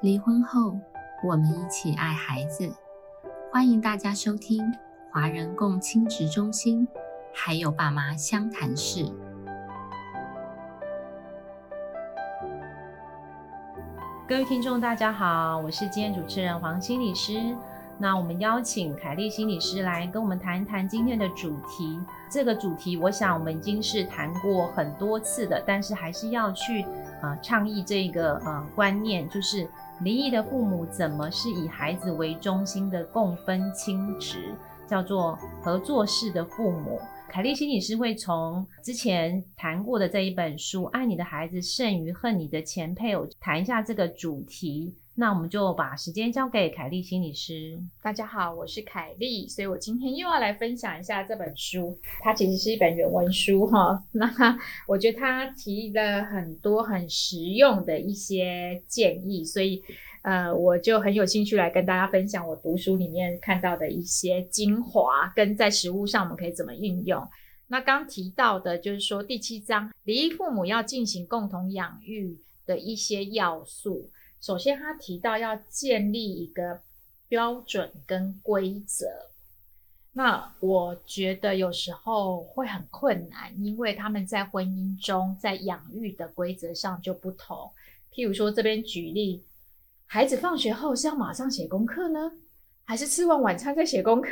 离婚后，我们一起爱孩子。欢迎大家收听华人共亲职中心，还有爸妈相谈室。各位听众，大家好，我是今天主持人黄心理师。那我们邀请凯丽心理师来跟我们谈一谈今天的主题。这个主题，我想我们已经是谈过很多次的，但是还是要去呃倡议这个呃观念，就是离异的父母怎么是以孩子为中心的共分亲职，叫做合作式的父母。凯丽心理师会从之前谈过的这一本书《爱你的孩子胜于恨你的前配偶》谈一下这个主题。那我们就把时间交给凯丽心理师。大家好，我是凯丽，所以我今天又要来分享一下这本书。它其实是一本原文书哈。那 我觉得它提了很多很实用的一些建议，所以呃，我就很有兴趣来跟大家分享我读书里面看到的一些精华，跟在实物上我们可以怎么运用。那刚提到的就是说第七章离异父母要进行共同养育的一些要素。首先，他提到要建立一个标准跟规则。那我觉得有时候会很困难，因为他们在婚姻中在养育的规则上就不同。譬如说，这边举例，孩子放学后是要马上写功课呢，还是吃完晚餐再写功课？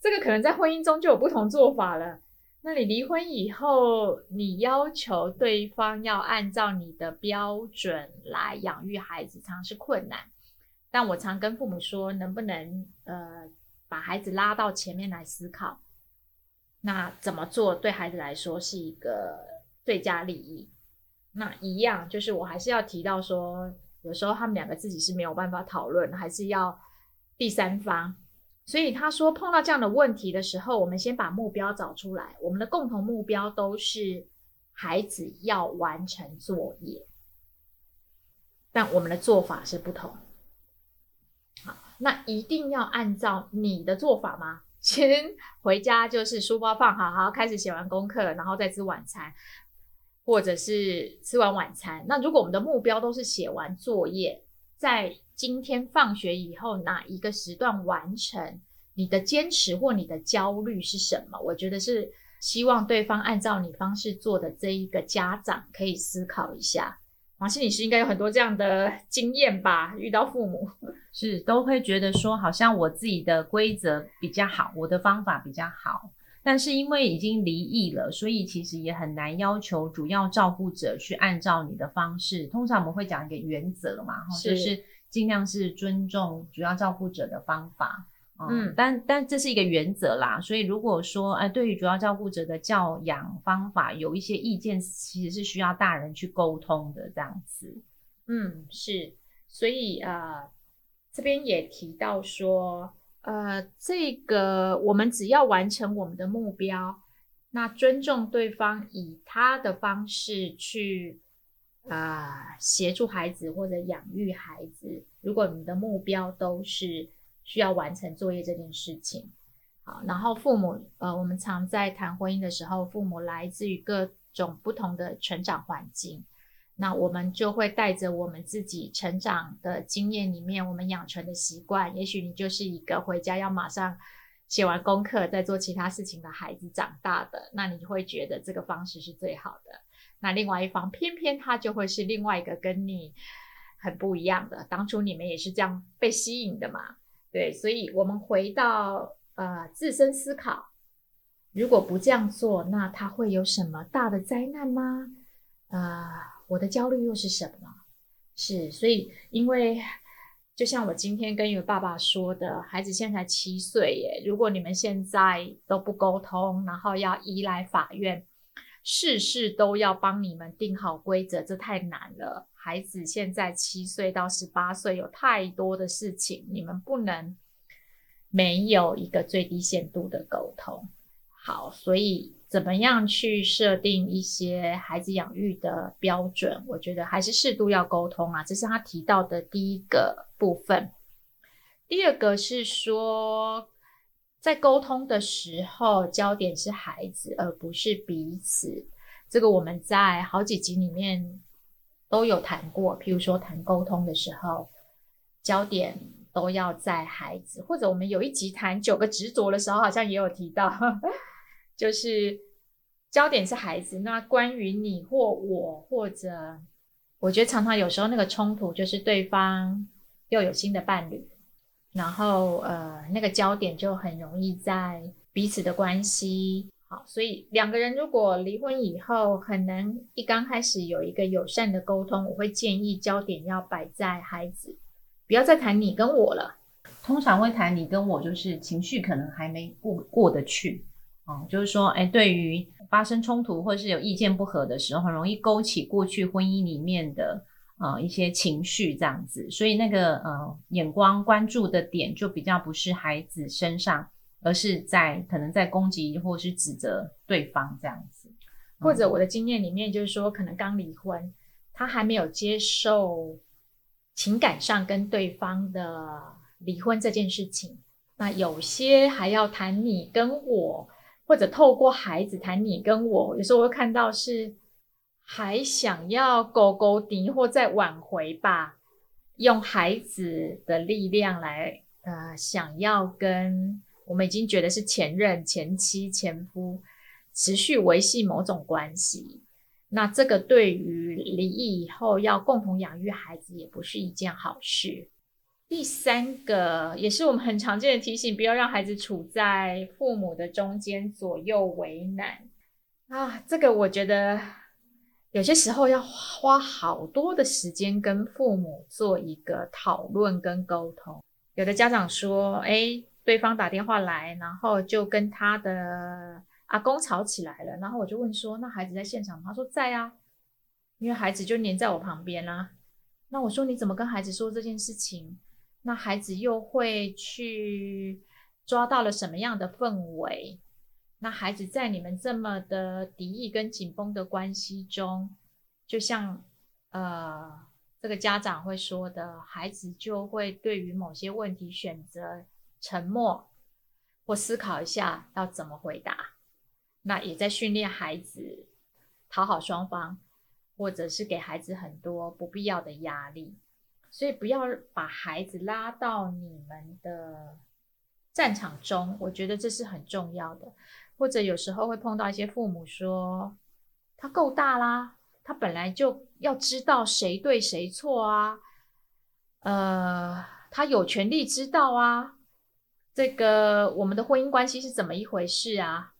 这个可能在婚姻中就有不同做法了。那你离婚以后，你要求对方要按照你的标准来养育孩子，常是困难。但我常跟父母说，能不能呃把孩子拉到前面来思考，那怎么做对孩子来说是一个最佳利益？那一样就是我还是要提到说，有时候他们两个自己是没有办法讨论，还是要第三方。所以他说，碰到这样的问题的时候，我们先把目标找出来。我们的共同目标都是孩子要完成作业，但我们的做法是不同。好，那一定要按照你的做法吗？先回家就是书包放好，好开始写完功课，然后再吃晚餐，或者是吃完晚餐。那如果我们的目标都是写完作业，在今天放学以后哪一个时段完成？你的坚持或你的焦虑是什么？我觉得是希望对方按照你方式做的这一个家长可以思考一下。王心理师应该有很多这样的经验吧？遇到父母是都会觉得说，好像我自己的规则比较好，我的方法比较好。但是因为已经离异了，所以其实也很难要求主要照顾者去按照你的方式。通常我们会讲一个原则嘛，就是尽量是尊重主要照顾者的方法。嗯，但但这是一个原则啦，所以如果说哎，对于主要照顾者的教养方法有一些意见，其实是需要大人去沟通的这样子。嗯，是，所以呃，这边也提到说，呃，这个我们只要完成我们的目标，那尊重对方，以他的方式去啊协助孩子或者养育孩子，如果你的目标都是。需要完成作业这件事情，好，然后父母，呃，我们常在谈婚姻的时候，父母来自于各种不同的成长环境，那我们就会带着我们自己成长的经验里面，我们养成的习惯，也许你就是一个回家要马上写完功课再做其他事情的孩子长大的，那你会觉得这个方式是最好的。那另外一方偏偏他就会是另外一个跟你很不一样的，当初你们也是这样被吸引的嘛。对，所以，我们回到呃自身思考，如果不这样做，那他会有什么大的灾难吗？啊，我的焦虑又是什么？是，所以，因为就像我今天跟一位爸爸说的，孩子现在七岁耶，如果你们现在都不沟通，然后要依赖法院，事事都要帮你们定好规则，这太难了。孩子现在七岁到十八岁，有太多的事情，你们不能没有一个最低限度的沟通。好，所以怎么样去设定一些孩子养育的标准？我觉得还是适度要沟通啊，这是他提到的第一个部分。第二个是说，在沟通的时候，焦点是孩子，而不是彼此。这个我们在好几集里面。都有谈过，譬如说谈沟通的时候，焦点都要在孩子，或者我们有一集谈九个执着的时候，好像也有提到，就是焦点是孩子。那关于你或我，或者我觉得常常有时候那个冲突就是对方又有新的伴侣，然后呃那个焦点就很容易在彼此的关系。好，所以两个人如果离婚以后，很难一刚开始有一个友善的沟通，我会建议焦点要摆在孩子，不要再谈你跟我了。通常会谈你跟我，就是情绪可能还没过过得去哦，就是说，哎，对于发生冲突或是有意见不合的时候，很容易勾起过去婚姻里面的呃一些情绪这样子，所以那个呃眼光关注的点就比较不是孩子身上。而是在可能在攻击或是指责对方这样子，或者我的经验里面就是说，可能刚离婚，他还没有接受情感上跟对方的离婚这件事情。那有些还要谈你跟我，或者透过孩子谈你跟我。有时候我会看到是还想要勾勾敌或再挽回吧，用孩子的力量来呃，想要跟。我们已经觉得是前任、前妻、前夫持续维系某种关系，那这个对于离异以后要共同养育孩子也不是一件好事。第三个也是我们很常见的提醒，不要让孩子处在父母的中间左右为难啊。这个我觉得有些时候要花好多的时间跟父母做一个讨论跟沟通。有的家长说：“哎。”对方打电话来，然后就跟他的阿公吵起来了。然后我就问说：“那孩子在现场吗？”他说：“在啊，因为孩子就黏在我旁边啦。”那我说：“你怎么跟孩子说这件事情？”那孩子又会去抓到了什么样的氛围？那孩子在你们这么的敌意跟紧绷的关系中，就像呃这个家长会说的，孩子就会对于某些问题选择。沉默或思考一下要怎么回答，那也在训练孩子讨好双方，或者是给孩子很多不必要的压力。所以不要把孩子拉到你们的战场中，我觉得这是很重要的。或者有时候会碰到一些父母说：“他够大啦，他本来就要知道谁对谁错啊，呃，他有权利知道啊。”这个我们的婚姻关系是怎么一回事啊？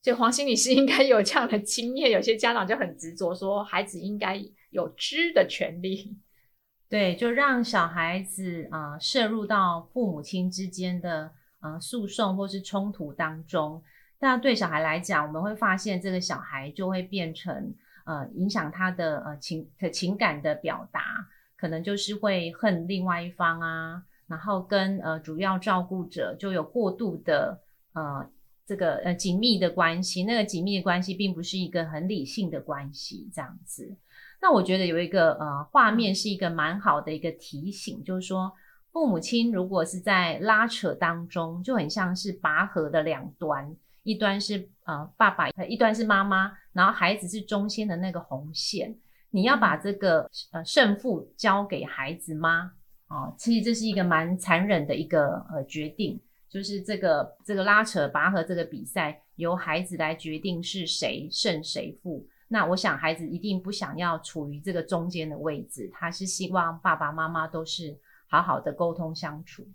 所以黄心理师应该有这样的经验。有些家长就很执着，说孩子应该有知的权利。对，就让小孩子啊涉入到父母亲之间的呃诉讼或是冲突当中。那对小孩来讲，我们会发现这个小孩就会变成呃影响他的呃情的情感的表达，可能就是会恨另外一方啊。然后跟呃主要照顾者就有过度的呃这个呃紧密的关系，那个紧密的关系并不是一个很理性的关系这样子。那我觉得有一个呃画面是一个蛮好的一个提醒，就是说父母亲如果是在拉扯当中，就很像是拔河的两端，一端是呃爸爸，一端是妈妈，然后孩子是中间的那个红线，你要把这个呃胜负交给孩子吗？哦，其实这是一个蛮残忍的一个呃决定，就是这个这个拉扯拔河这个比赛由孩子来决定是谁胜谁负。那我想孩子一定不想要处于这个中间的位置，他是希望爸爸妈妈都是好好的沟通相处。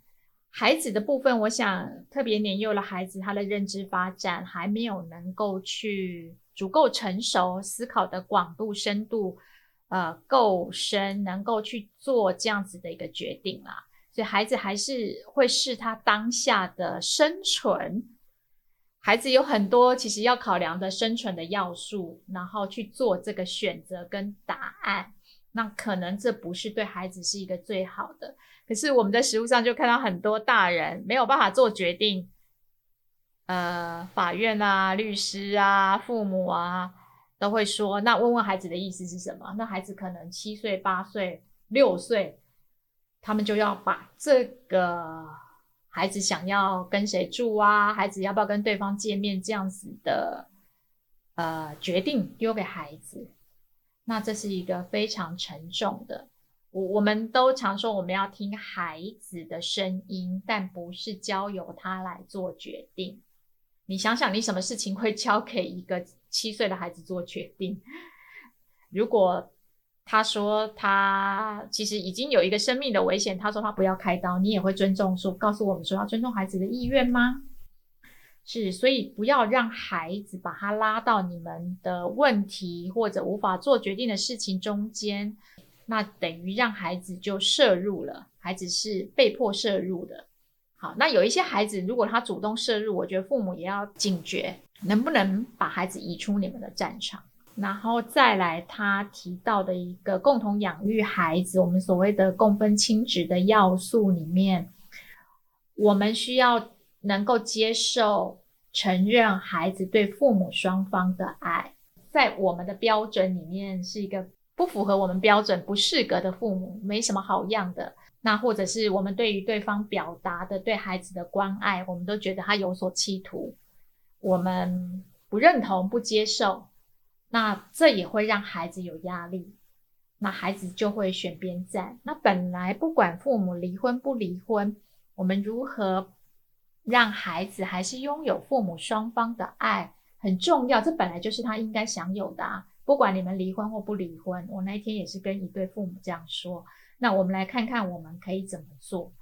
孩子的部分，我想特别年幼的孩子，他的认知发展还没有能够去足够成熟，思考的广度深度。呃，够深，能够去做这样子的一个决定啦。所以孩子还是会视他当下的生存。孩子有很多其实要考量的生存的要素，然后去做这个选择跟答案。那可能这不是对孩子是一个最好的。可是我们在实物上就看到很多大人没有办法做决定，呃，法院啊、律师啊、父母啊。都会说，那问问孩子的意思是什么？那孩子可能七岁、八岁、六岁，他们就要把这个孩子想要跟谁住啊，孩子要不要跟对方见面这样子的呃决定丢给孩子。那这是一个非常沉重的。我我们都常说我们要听孩子的声音，但不是交由他来做决定。你想想，你什么事情会交给一个七岁的孩子做决定？如果他说他其实已经有一个生命的危险，他说他不要开刀，你也会尊重说，告诉我们说要尊重孩子的意愿吗？是，所以不要让孩子把他拉到你们的问题或者无法做决定的事情中间，那等于让孩子就摄入了，孩子是被迫摄入的。好，那有一些孩子如果他主动摄入，我觉得父母也要警觉，能不能把孩子移出你们的战场？然后再来，他提到的一个共同养育孩子，我们所谓的共分亲职的要素里面，我们需要能够接受、承认孩子对父母双方的爱，在我们的标准里面是一个不符合我们标准、不适格的父母，没什么好样的。那或者是我们对于对方表达的对孩子的关爱，我们都觉得他有所企图，我们不认同、不接受。那这也会让孩子有压力，那孩子就会选边站。那本来不管父母离婚不离婚，我们如何让孩子还是拥有父母双方的爱很重要，这本来就是他应该享有的啊。不管你们离婚或不离婚，我那天也是跟一对父母这样说。那我们来看看我们可以怎么做，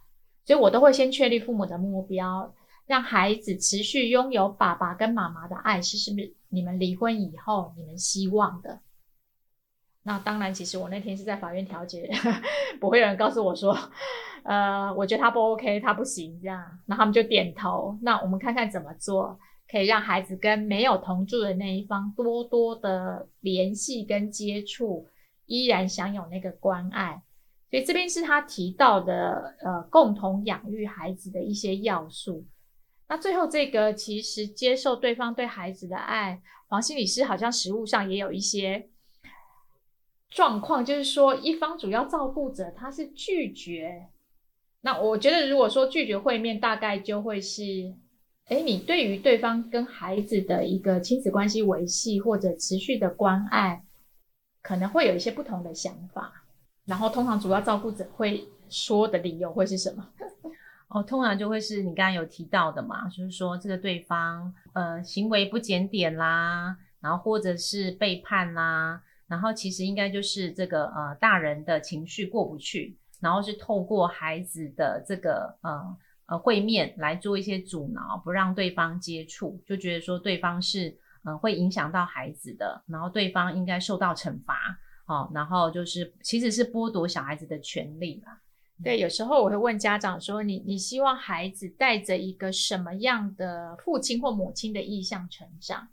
所以我都会先确立父母的目标。让孩子持续拥有爸爸跟妈妈的爱，是是不是你们离婚以后你们希望的？那当然，其实我那天是在法院调解，不会有人告诉我说，呃，我觉得他不 OK，他不行这样。那他们就点头。那我们看看怎么做，可以让孩子跟没有同住的那一方多多的联系跟接触，依然享有那个关爱。所以这边是他提到的，呃，共同养育孩子的一些要素。那最后这个其实接受对方对孩子的爱，黄心理师好像实物上也有一些状况，就是说一方主要照顾者他是拒绝。那我觉得如果说拒绝会面，大概就会是，哎，你对于对方跟孩子的一个亲子关系维系或者持续的关爱，可能会有一些不同的想法。然后通常主要照顾者会说的理由会是什么？哦，通常就会是你刚刚有提到的嘛，就是说这个对方呃行为不检点啦，然后或者是背叛啦，然后其实应该就是这个呃大人的情绪过不去，然后是透过孩子的这个呃呃会面来做一些阻挠，不让对方接触，就觉得说对方是呃会影响到孩子的，然后对方应该受到惩罚哦，然后就是其实是剥夺小孩子的权利啦。对，有时候我会问家长说：“你你希望孩子带着一个什么样的父亲或母亲的意向成长？”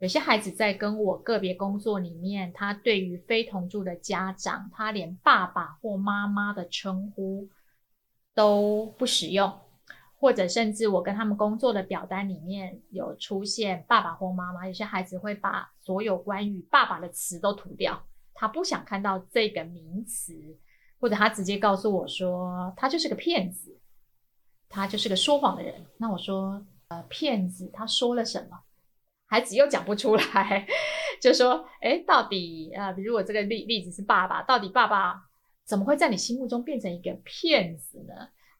有些孩子在跟我个别工作里面，他对于非同住的家长，他连爸爸或妈妈的称呼都不使用，或者甚至我跟他们工作的表单里面有出现爸爸或妈妈，有些孩子会把所有关于爸爸的词都涂掉，他不想看到这个名词。或者他直接告诉我说，他就是个骗子，他就是个说谎的人。那我说，呃，骗子，他说了什么？孩子又讲不出来，就说，哎，到底啊，如果这个例例子是爸爸，到底爸爸怎么会在你心目中变成一个骗子呢？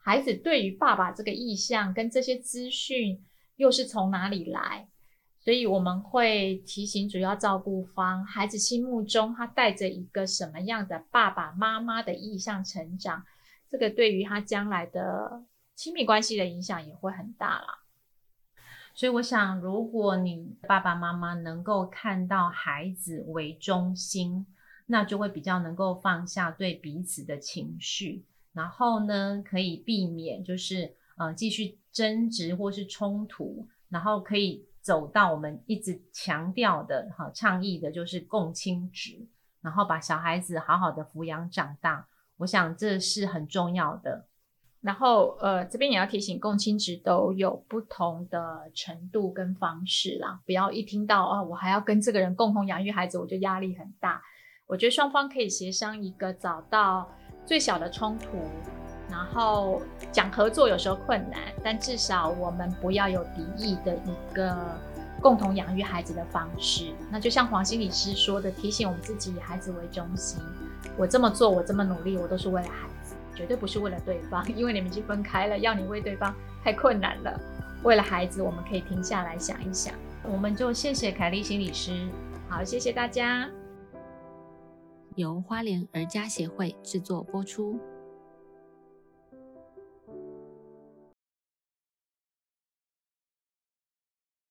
孩子对于爸爸这个意向跟这些资讯又是从哪里来？所以我们会提醒主要照顾方，孩子心目中他带着一个什么样的爸爸妈妈的意向成长，这个对于他将来的亲密关系的影响也会很大啦。所以我想，如果你爸爸妈妈能够看到孩子为中心，那就会比较能够放下对彼此的情绪，然后呢，可以避免就是呃继续争执或是冲突，然后可以。走到我们一直强调的、哈倡议的，就是共亲职，然后把小孩子好好的抚养长大，我想这是很重要的。然后，呃，这边也要提醒，共亲职都有不同的程度跟方式啦，不要一听到啊，我还要跟这个人共同养育孩子，我就压力很大。我觉得双方可以协商一个，找到最小的冲突。然后讲合作有时候困难，但至少我们不要有敌意的一个共同养育孩子的方式。那就像黄心理师说的，提醒我们自己以孩子为中心。我这么做，我这么努力，我都是为了孩子，绝对不是为了对方。因为你们已经分开了，要你为对方太困难了。为了孩子，我们可以停下来想一想。我们就谢谢凯丽心理师，好，谢谢大家。由花莲儿家协会制作播出。